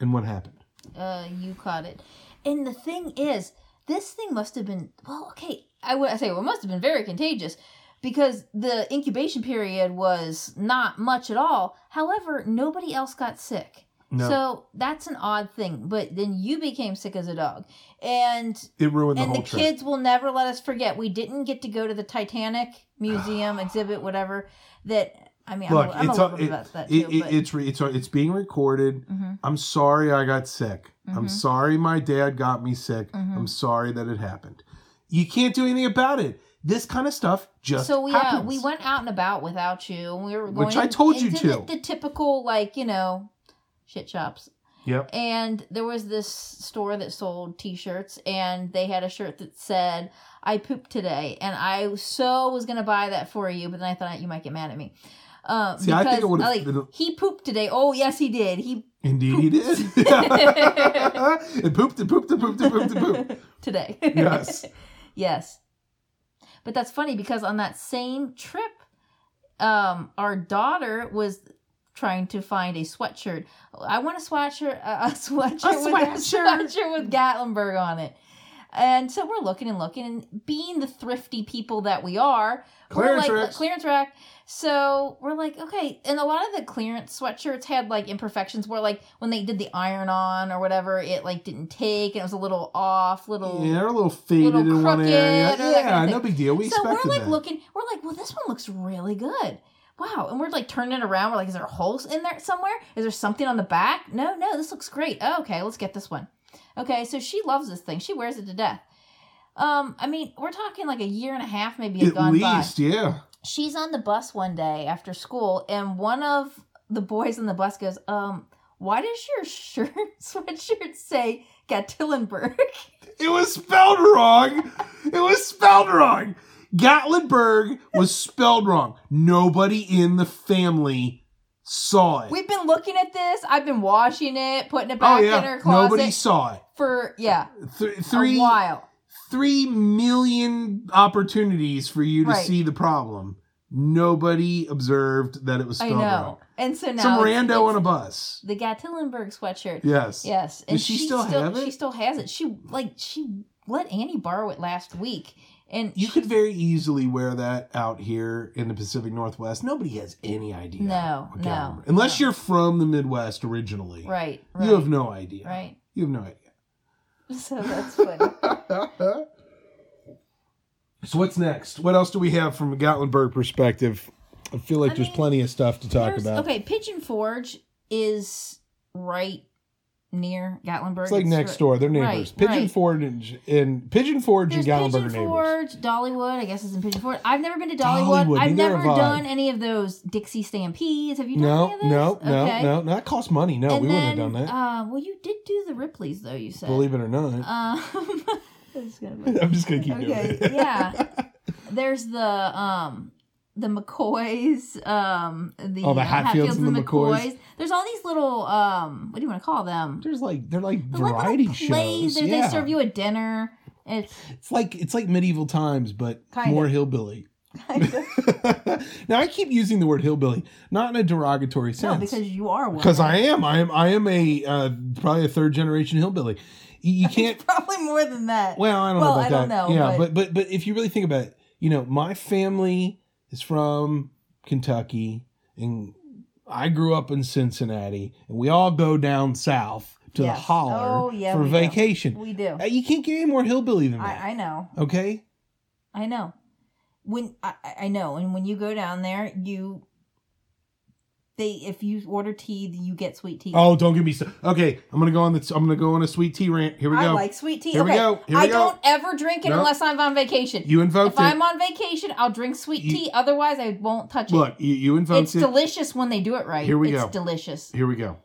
And what happened? uh, you caught it. And the thing is, this thing must have been well. Okay, I would say well, it must have been very contagious because the incubation period was not much at all. However, nobody else got sick. No, So that's an odd thing. But then you became sick as a dog, and it ruined the and whole the trip. kids will never let us forget. We didn't get to go to the Titanic museum exhibit, whatever. That I mean, Look, I'm, a- I'm it's a a- little bit it- about that too. it, but, it's re- it's it's being recorded. Mhm. I'm sorry I got sick. I'm Mhm. sorry my dad got me sick. Mhm. I'm sorry that it happened. You can't do anything about it. This kind of stuff just so we uh, we went out and about without you, and we were going Which I told you to. The, the typical like you know shit shops. Yep. And there was this store that sold T-shirts, and they had a shirt that said "I pooped today," and I so was gonna buy that for you, but then I thought you might get mad at me. Um, See, I think it because, would've like, been- he pooped today. Oh yes, he did. He Indeed, he did. it pooped and pooped and pooped and pooped and pooped. today. Yes. yes. But that's funny because on that same trip, um, our daughter was trying to find a sweatshirt. I want a sweatshirt, a, a sweatshirt, with a sweatshirt. sweatshirt with Gatlinburg on it. And so we're looking and looking, and being the thrifty people that we are, Clearance we're like racks. clearance rack. So we're like, okay, and a lot of the clearance sweatshirts had like imperfections where like when they did the iron on or whatever, it like didn't take and it was a little off, little Yeah, they're a little faded Little in one crooked area. that kind Yeah, of no big deal. We so we're like that. looking, we're like, well, this one looks really good. Wow. And we're like turning it around. We're like, is there holes in there somewhere? Is there something on the back? No, no, this looks great. Oh, okay, let's get this one. Okay, so she loves this thing. She wears it to death. Um, I mean, we're talking like a year and a half maybe At gone by. least, yeah. She's on the bus one day after school, and one of the boys on the bus goes, um, why does your shirt sweatshirt say Gatlinburg? It was spelled wrong. It was spelled wrong. Gatlinburg was spelled wrong. Nobody in the family saw it. We've been looking at this. I've been washing it, putting it oh back in her closet nobody saw it. for yeah Th- a while. three million opportunities for you to Right. see the problem. Nobody observed that it was spelled know, and so now Some rando on a bus. the Gatlinburg sweatshirt. Yes. Yes, and Does she still have it? She still has it. She like she let Annie borrow it last week, and You she- could very easily wear that out here in the Pacific Northwest. Nobody has any idea. No, no, Unless no. you're from the Midwest originally. right, right, You have no idea. right. You have no idea. So that's funny. so what's next? What else do we have from a Gatlinburg perspective? I feel like I there's mean, plenty of stuff to talk about. Okay, Pigeon Forge is right near Gatlinburg. It's like next right- door. They're neighbors. right, Pigeon right. Forge and, and Pigeon Forge There's and Gatlinburg Pigeon are neighbors. Forge, Dollywood. I guess is in Pigeon Forge. I've never been to Dollywood. Dollywood, I've never done any of those Dixie Stampedes. Have you done No, any of those? no, no, Okay. no, no. That costs money. No, and we then, wouldn't have done that. Uh, well, you did do the Ripley's though. You said. Believe it or not. Um, it's I'm just gonna keep okay, doing it. yeah. There's the um the McCoys, um the, Oh, the uh, Hatfields and the McCoys. There's all these little um what do you want to call them? There's like they're like They're like variety plays. shows. They- yeah. They serve you a dinner. It's It's like it's like medieval times, but more of. hillbilly. Now I keep using the word hillbilly, not in a derogatory sense. no, because you are one. because I am, I am, I am a uh, probably a third generation hillbilly. You, can't. Probably more than that. Well, I don't Well, know about I that. don't know, yeah, but- but... but but if you really think about it, you know, my family is from Kentucky, and I grew up in Cincinnati, and we all go down south to the holler Oh, yeah, for we do. vacation. we do. Uh, You can't get any more hillbilly than that. I, I know. okay. I know. When I- I know, and when you go down there, you they if you order tea, you get sweet tea. Oh, don't give me so. Okay, I'm gonna go on the. I'm gonna go on a sweet tea rant. Here we go. I like sweet tea. Here we go. Here we I go. don't ever drink it Nope. unless I'm on vacation. you invoked if I'm on vacation, I'll drink sweet You- tea. Otherwise, I won't touch it. Look, you, you invoked it's it. delicious when they do it right. Here we it's go. delicious. Here we go.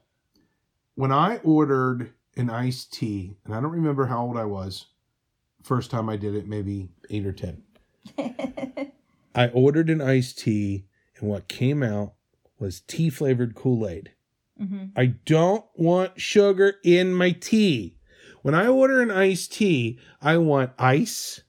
When I ordered an iced tea, and I don't remember how old I was, first time I did it, maybe eight or ten. I ordered an iced tea, and what came out was tea flavored Kool Aid. hmm I don't want sugar in my tea. When I order an iced tea, I want ice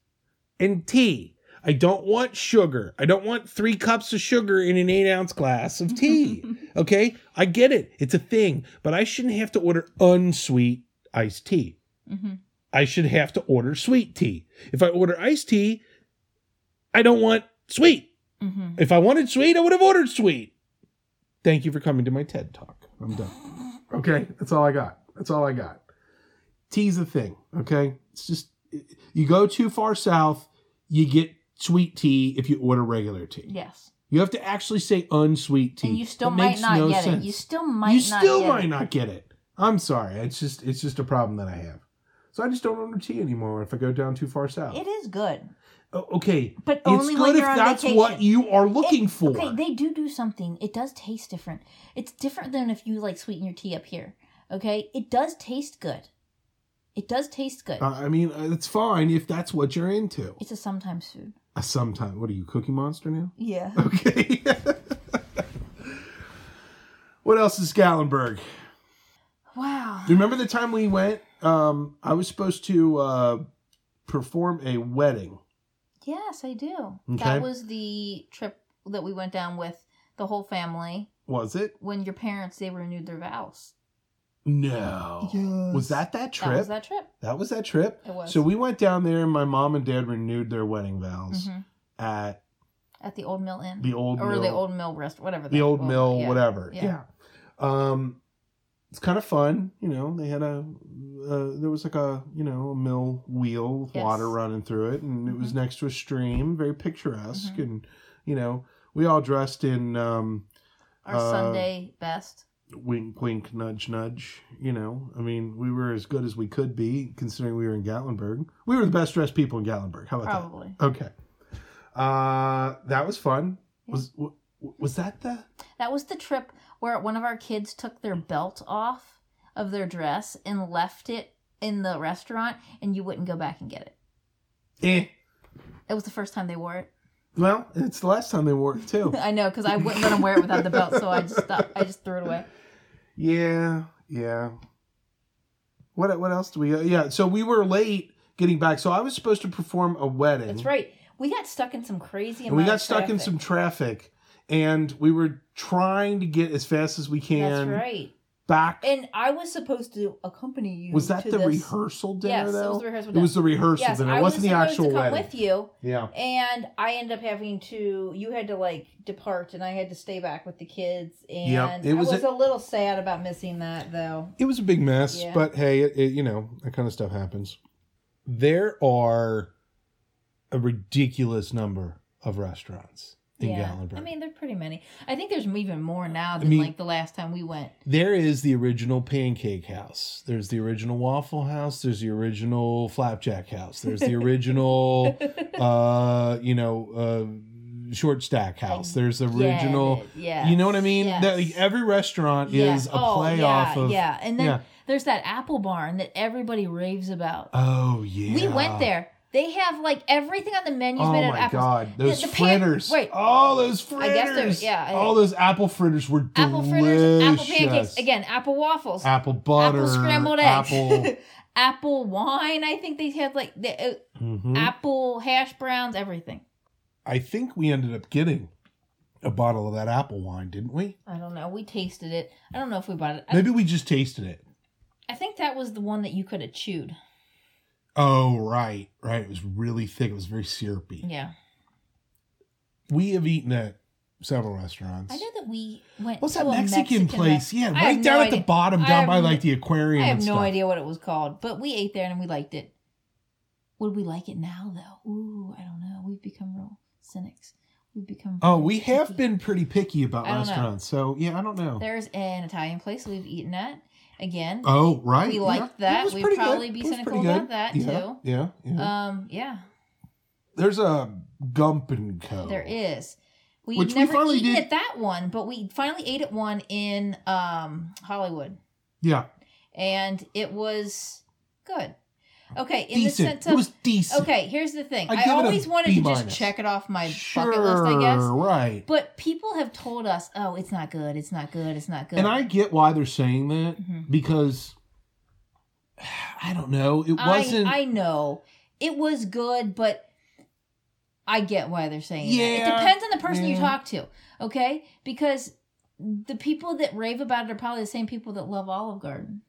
and tea. I don't want sugar. I don't want three cups of sugar in an eight ounce glass of tea. okay? I get it. It's a thing. But I shouldn't have to order unsweet iced tea. hmm I should have to order sweet tea. If I order iced tea, I don't want sweet. hmm If I wanted sweet, I would have ordered sweet. Thank you for coming to my TED talk. I'm done. Okay, that's all I got. That's all I got. Tea's the thing. Okay, it's just you go too far south, you get sweet tea if you order regular tea. Yes, You have to actually say unsweet tea. and you still It might not no get sense. it. You still might. You still might it. not get it. I'm sorry. It's just it's just a problem that I have. So I just don't order tea anymore if I go down too far south. It is good, okay, but it's only good when if you're on that's vacation. what you are looking It- for. Okay, they do do something. It does taste different. It's different than if you like sweeten your tea up here. Okay, it does taste good. It does taste good. Uh, I mean, uh, it's fine if that's what you're into. it's a sometimes food. a sometime. What are you, Cookie Monster now? Yeah. Okay. what else is Gatlinburg? Wow. Do you remember the time we went? Um, I was supposed to uh, perform a wedding. Yes, I do. Okay. That was the trip that we went down with the whole family Was it? when your parents they renewed their vows. No. Yes. Was that that trip? That was that trip. That was that trip? It was. So we went down there and my mom and dad renewed their wedding vows Mhm. at At the old mill inn. the old or mill. the old mill rest, whatever. the old well, mill, yeah. whatever. Yeah. Yeah. Um, it's kind of fun, you know. They had a uh, there was like a you know a mill wheel with Yes. water running through it, and it was Mhm. next to a stream, very picturesque, Mhm. and you know we all dressed in um, Our Uh, Sunday best. wink, wink, nudge, nudge. You know, I mean, we were as good as we could be considering we were in Gatlinburg. We were the best dressed people in Gatlinburg. How about Probably. that? Okay. Uh, that was fun. Yeah. Was was that the? That was the trip where one of our kids took their belt off of their dress and left it in the restaurant, and you wouldn't go back and get it. Eh. It was the first time they wore it. Well, it's the last time they wore it too. I know because I wouldn't let them wear it without the belt, so I just stopped, I just threw it away. yeah, yeah. What what else do we? uh, Yeah, so we were late getting back. So I was supposed to perform a wedding. That's right. We got stuck in some crazy. And we got of stuck in some traffic, and we were trying to get as fast as we can That's right. back. And I was supposed to accompany you. was that the this- rehearsal dinner Yes, though? it was the rehearsal. Dinner. It was the rehearsal yes, dinner. I It was wasn't the actual to come wedding. with you, Yeah. and I ended up having to. You had to like depart, and I had to stay back with the kids. And Yep, it was I was a- a, little sad about missing that, though. It was a big mess, Yeah. but hey, it, it, you know that kind of stuff happens. There are a ridiculous number of restaurants in yeah, Gatlinburg. I mean, there's pretty many. I think there's even more now than I mean- like the last time we went. there is the original pancake house. There's the original waffle house. There's the original flapjack house. There's the original, uh, you know, uh, short stack house. There's the original. Yeah, You know what I mean? Yes. That, like, every restaurant Yeah. is a Oh, play yeah, of. yeah, and then there's that apple barn that everybody raves about. Oh yeah. We went there. They have like everything on the menu Oh made of my apples. god, those the pan- fritters! right. Oh, those fritters. I guess fritters! yeah, I- all those apple fritters were delicious. Apple delicious. fritters, apple pancakes, again, apple waffles, apple butter, apple scrambled eggs, apple. apple wine. I think they had like the, uh, Mhm. apple hash browns, everything. I think we ended up getting a bottle of that apple wine, didn't we? I don't know. We tasted it. I don't know if we bought it. I, Maybe we just tasted it. I think that was the one that you could have chewed. Oh, right, right. It was really thick. It was very syrupy. Yeah. We have eaten at several restaurants. I know that we went What's to that a Mexican, place? Yeah, I right down no at the bottom, down by like the aquarium. I have no idea what it was called, but we ate there and we liked it. Would we like it now though? Ooh, I don't know. We've become real cynics. We've become. Oh, we have been pretty picky about don't know. restaurants. So yeah, I don't know. There's an Italian place we've eaten at. Again, Oh, right. We liked It that. We'd probably good. be cynical about good. that, yeah, too. Yeah, yeah. um, yeah, There's a Gump and Co. there is. We Which we never finally eaten did- at that one, but we finally ate at one in um Hollywood, Yeah, and it was good. Okay, in decent. the sense it of was decent. okay, here's the thing. I I, it always wanted B to just check it off my sure, bucket list, I guess. right. But people have told us, "Oh, it's not good. It's not good. It's not good." And I get why they're saying that Mhm. because I don't know. It wasn't. I know it was good, but I get why they're saying that. It depends on the person you talk to, okay? Because the people that rave about it are probably the same people that love Olive Garden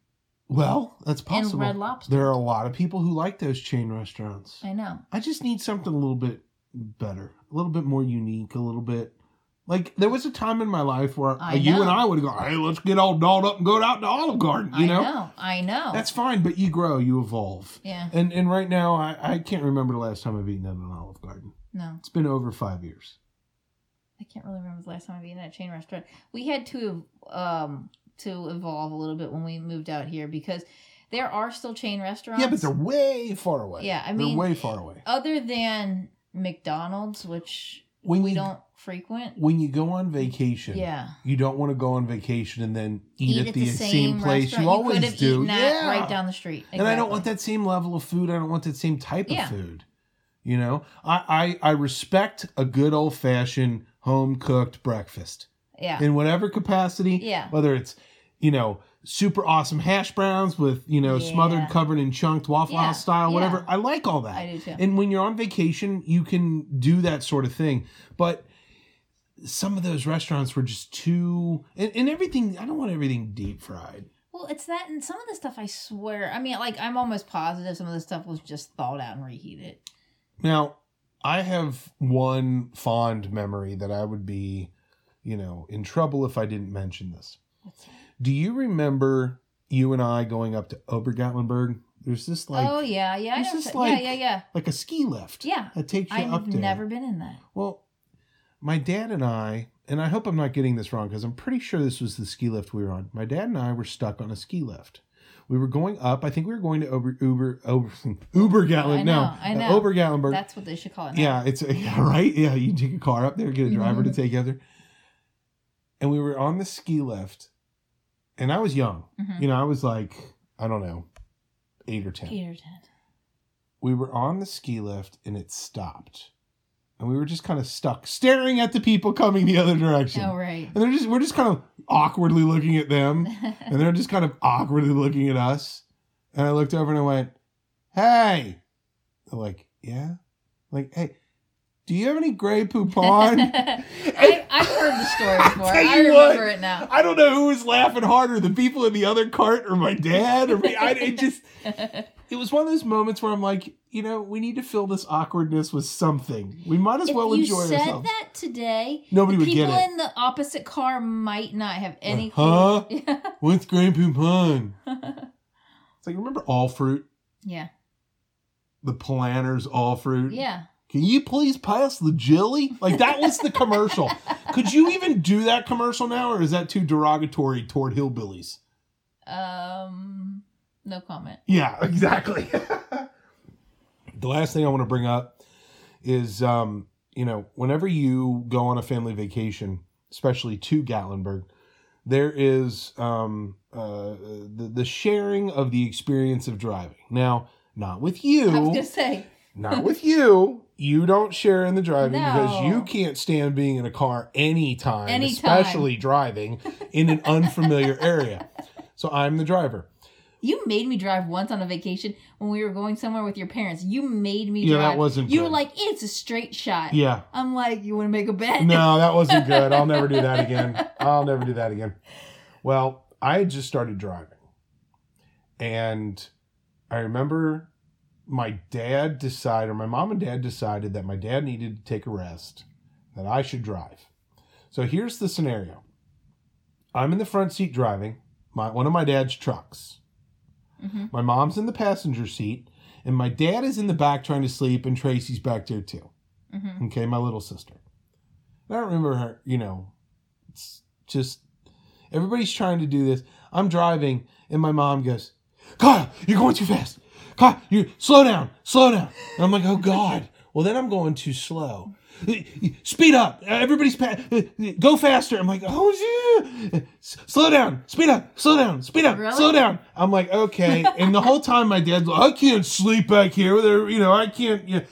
well, that's and possible. Red Lobster. There are a lot of people who like those chain restaurants. I know. I just need something a little bit better, a little bit more unique, a little bit. Like there was a time in my life where I you know. and I would go, "Hey, let's get all dolled up and go out to Olive Garden." You I know? know. I know. that's fine, but you grow, you evolve, yeah. and and right now, I I can't remember the last time I've eaten at an Olive Garden. No, It's been over five years. I can't really remember the last time I've eaten at a chain restaurant. We had to um to evolve a little bit when we moved out here because there are still chain restaurants. Yeah, but they're way far away. Yeah, I they're mean- way far away. other than McDonald's, which When we you don't frequent. when you go on vacation, Yeah. you don't want to go on vacation and then eat, Eat at the, same, place restaurant. you always do. yeah, right down the street. and I don't want that same level of food. I don't want that same type Yeah. of food. You know, I I, I respect a good old fashioned home cooked breakfast Yeah. in whatever capacity. Yeah. Whether it's you know super awesome hash browns with you know smothered, covered in chunked Waffle Yeah. House style, whatever. Yeah. I like all that. I do too. And when you're on vacation, you can do that sort of thing. But some of those restaurants were just too and, and everything I don't want everything deep fried. well, it's that and some of the stuff I swear. I mean, like I'm almost positive some of the stuff was just thawed out and reheated. Now, I have one fond memory that I would be, you know, in trouble if I didn't mention this. Do you remember you and I going up to Ober Gatlinburg? There's this like oh yeah, yeah, I it's know. like- yeah, yeah, yeah. like a ski lift. Yeah. That takes you up I've there. never been in that. Well, my dad and I, and I hope I'm not getting this wrong because I'm pretty sure this was the ski lift we were on. My dad and I were stuck on a ski lift. We were going up. I think we were going to Uber Uber Uber, Uber Gatlin. I no, know, I uh, know. Ober Gatlinburg. That's what they should call it. Now. Yeah, it's yeah, right. Yeah, you take a car up there, get a driver to Mhm. take you up there. And we were on the ski lift, and I was young. Mhm. You know, I was like, I don't know, eight or ten. Peter Ted. We were on the ski lift, and it stopped, and we were just kind of stuck, staring at the people coming the other direction. Oh right. And they're just we're just kind of awkwardly looking at them, and they're just kind of awkwardly looking at us. And I looked over and I went, "Hey," they're like, "Yeah," like, "Hey." Do you have any Grey Poupon? I, I've heard the story before. tell I you what, it now. I don't know who was laughing harder, the people in the other cart or my dad or me. I, it just, it was one of those moments where I'm like, you know, we need to fill this awkwardness with something. We might as if well you enjoy said ourselves. that today, Nobody would people get it. People in the opposite car might not have uh-huh. any Huh? clue. What's Grey Poupon? It's like, remember All Fruit? yeah, The Polaner All Fruit? yeah. Can you please pass the jelly? Like, that was the commercial. Could you even do that commercial now, or is that too derogatory toward hillbillies? Um, no comment. Yeah, exactly. the last thing I want to bring up is, um, you know, whenever you go on a family vacation, especially to Gatlinburg, there is um, uh, the, the sharing of the experience of driving. Now, not with you. I was gonna say not with you. You don't share in the driving because you can't stand being in a car anytime, Anytime. especially driving in an unfamiliar area. So I'm the driver. You made me drive once on a vacation when we were going somewhere with your parents. You made me Yeah, drive. that wasn't You were like, it's a straight shot. Yeah. I'm like, you want to make a bet? No, that wasn't good. I'll never do that again. I'll never do that again. Well, I had just started driving. And I remember my dad decided, or my mom and dad decided that my dad needed to take a rest, that I should drive. So here's the scenario I'm in the front seat driving my, one of my dad's trucks. hmm My mom's in the passenger seat, and my dad is in the back trying to sleep, and Tracy's back there too. hmm Okay, my little sister. I don't remember her, you know, it's just everybody's trying to do this. I'm driving, and my mom goes, Kyle, you're going too fast. Kyle, you slow down, slow down. And I'm like, oh God. Well, then I'm going too slow. Speed up. Everybody's pa- go faster. I'm like, oh yeah. Slow down. Speed up. Slow down. Speed up. Really? Slow down. I'm like, okay. And the whole time my dad's like, I can't sleep back here. her, You know, I can't. You know.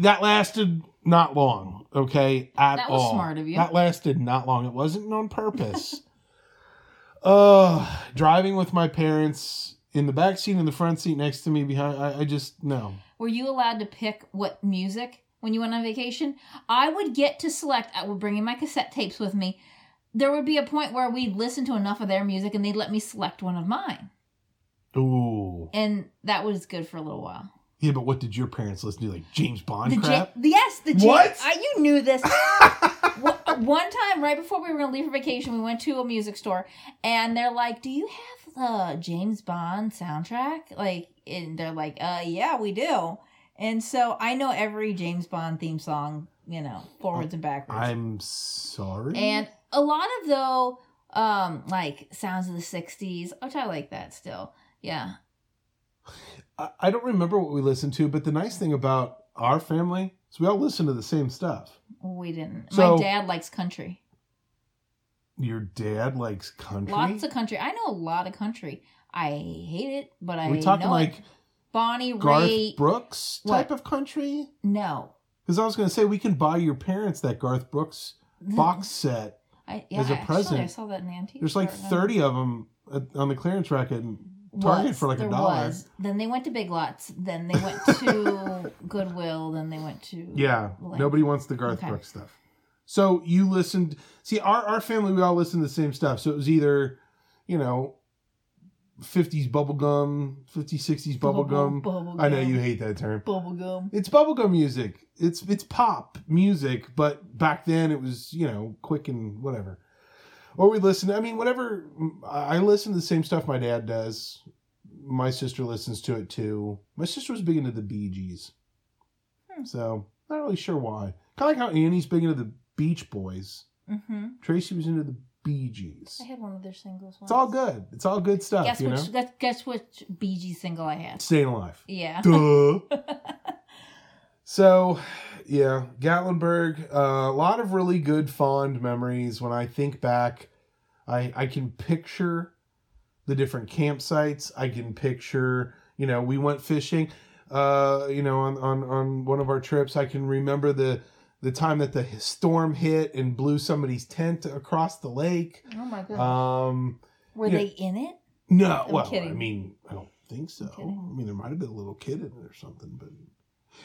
That lasted not long. Okay, at That was all. smart of you. That lasted not long. It wasn't on purpose. uh driving with my parents in the back seat in the front seat next to me behind. I, I just no. Were you allowed to pick what music when you went on vacation? I would get to select. I would bring in my cassette tapes with me. There would be a point where we'd listen to enough of their music, and they'd let me select one of mine, Ooh. and that was good for a little while. Yeah, but what did your parents listen to? Like James Bond The crap? yes, the Ja- What? Uh, you knew this. One time, right before we were going to leave for vacation, we went to a music store, and they're like, "Do you have the James Bond soundtrack?" Like, and they're like, "Uh, yeah, we do." And so I know every James Bond theme song, you know, forwards and backwards. I'm sorry. and a lot of though, um, like sounds of the '60s, which I like that still. Yeah, I, I don't remember what we listened to, but the nice thing about our family is we all listen to the same stuff. we didn't. So- My dad likes country. Your dad likes country. Lots of country. I know a lot of country. I hate it, but I we talking know like it. Bonnie Garth Ray. Brooks What? type of country? No. Because I was going to say we can buy your parents that Garth Brooks mm-hmm. box set. I, yeah, as a actually, present. I saw that in the antique. There's like 30 of them on the clearance rack at Target Was, for like a dollar. was. Then they went to Big Lots. Then they went to Goodwill. Then they went to Yeah, Like- nobody wants the Garth Okay. Brooks stuff. So you listened. See, our our family we all listened to the same stuff. So it was either, you know, 50s bubblegum, 50s 60s bubblegum. Bubble I know you hate that term. bubblegum. It's bubblegum music. It's it's pop music, but back then it was, you know, quick and whatever. Or we listen, I mean, whatever I listen to the same stuff my dad does. My sister listens to it too. My sister was big into the Bee Gees. Hmm. So, not really sure why. Kind of like how Annie's big into the Beach Boys. Mm-hmm. Tracy was into the Bee Gees. I had one of their singles. Once. It's all good. It's all good stuff, Guess you which? know? Guess, guess which Bee Gees single I had? Staying alive. Yeah. Duh. So, yeah, Gatlinburg, uh, a lot of really good, fond memories. When I think back, I I can picture the different campsites. I can picture, you know, we went fishing, uh, you know, on on on one of our trips. I can remember the the time that the storm hit and blew somebody's tent across the lake. oh my god. Um, Were they in it? no, I'm well, I mean, I don't think so. I mean, there might have been a little kid in it or something, but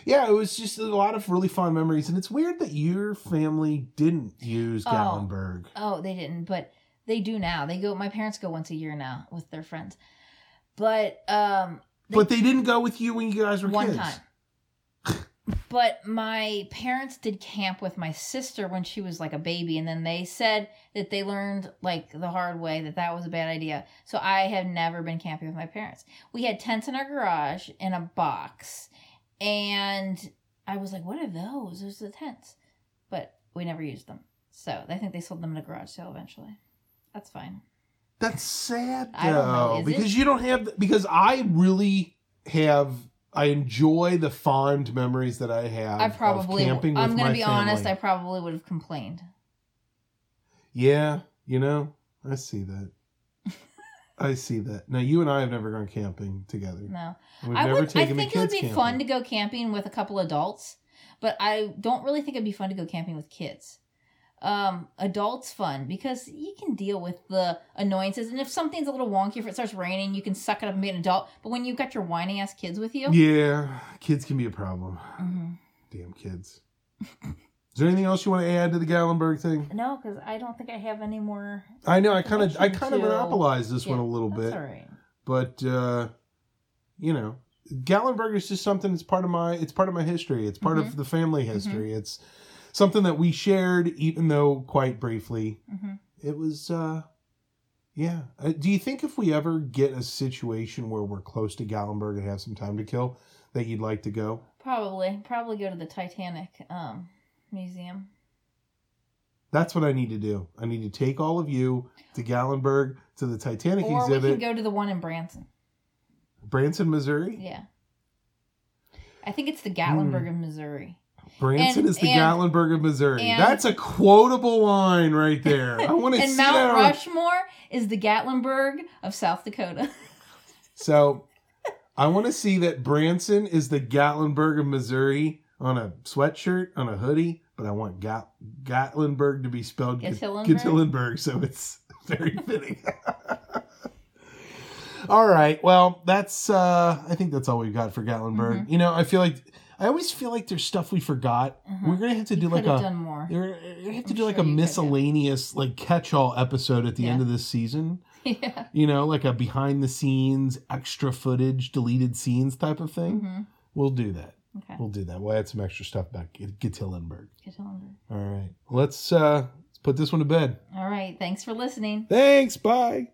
yeah, it was just a lot of really fun memories. And it's weird that your family didn't use Oh. Gatlinburg. Oh, they didn't, but they do now. They go. My parents go once a year now with their friends, but um, they- but they didn't go with you when you guys were one kids. time. But my parents did camp with my sister when she was like a baby, and then they said that they learned like the hard way that that was a bad idea. So I have never been camping with my parents. We had tents in our garage in a box, and I was like, "What are those? Those are the tents," but we never used them. So I think they sold them in a garage sale eventually. That's fine. That's sad though, I don't know, is because it? you don't have because I really have. I enjoy the fond memories that I have. I of probably. camping I'm gonna my be honest. I probably would have complained. Yeah, you know, I see that. I see that. Now you and I have never gone camping together. No. We've I would. I think it would be camping. fun to go camping with a couple adults, but I don't really think it'd be fun to go camping with kids. Um adults fun because you can deal with the annoyances and if something's a little wonky if it starts raining you can suck it up and be an adult but when you've got your whiny ass kids with you Yeah, kids can be a problem. Mhm. Damn kids. Is there anything else you want to add to the Gatlinburg thing? no because i don't think i have any more I know I kind of I kind of to- monopolized this one a little that's bit, all right but uh, you know, Gatlinburg is just something. that's part of my it's part of my history. It's part Mm-hmm. of the family history. It's something that we shared, even though quite briefly. hmm It was. uh yeah. Uh, do you think if we ever get a situation where we're close to Gatlinburg and have some time to kill, that you'd like to go? probably probably go to the titanic um museum That's what I need to do. I need to take all of you to Gatlinburg to the Titanic exhibit. or we can go to the one in branson Branson, Missouri. yeah i think it's the gatlinburg of missouri Branson And- is the and- Gatlinburg of Missouri. and- That's a quotable line right there. I want to see and. Mount Rushmore is the Gatlinburg of South Dakota. So I want to see that Branson is the Gatlinburg of Missouri on a sweatshirt, on a hoodie, but I want Gat- Gatlinburg to be spelled Gatlinburg? Gatlinburg, so it's very fitting. all right. Well, that's uh I think that's all we've got for Gatlinburg. Mm-hmm. You know, I feel like I always feel like there's stuff we forgot. We're gonna have to do you like could have a done more. You're, you have to I'm do like sure a you could, yeah. miscellaneous, like catch-all episode at the end of this season. yeah. You know, like a behind-the-scenes, extra footage, deleted scenes type of thing. hmm We'll do that. Okay. We'll do that. We'll add some extra stuff back. Get Gatlinburg. Gatlinburg. All right. Let's uh let's put this one to bed. All right. Thanks for listening. Thanks. Bye.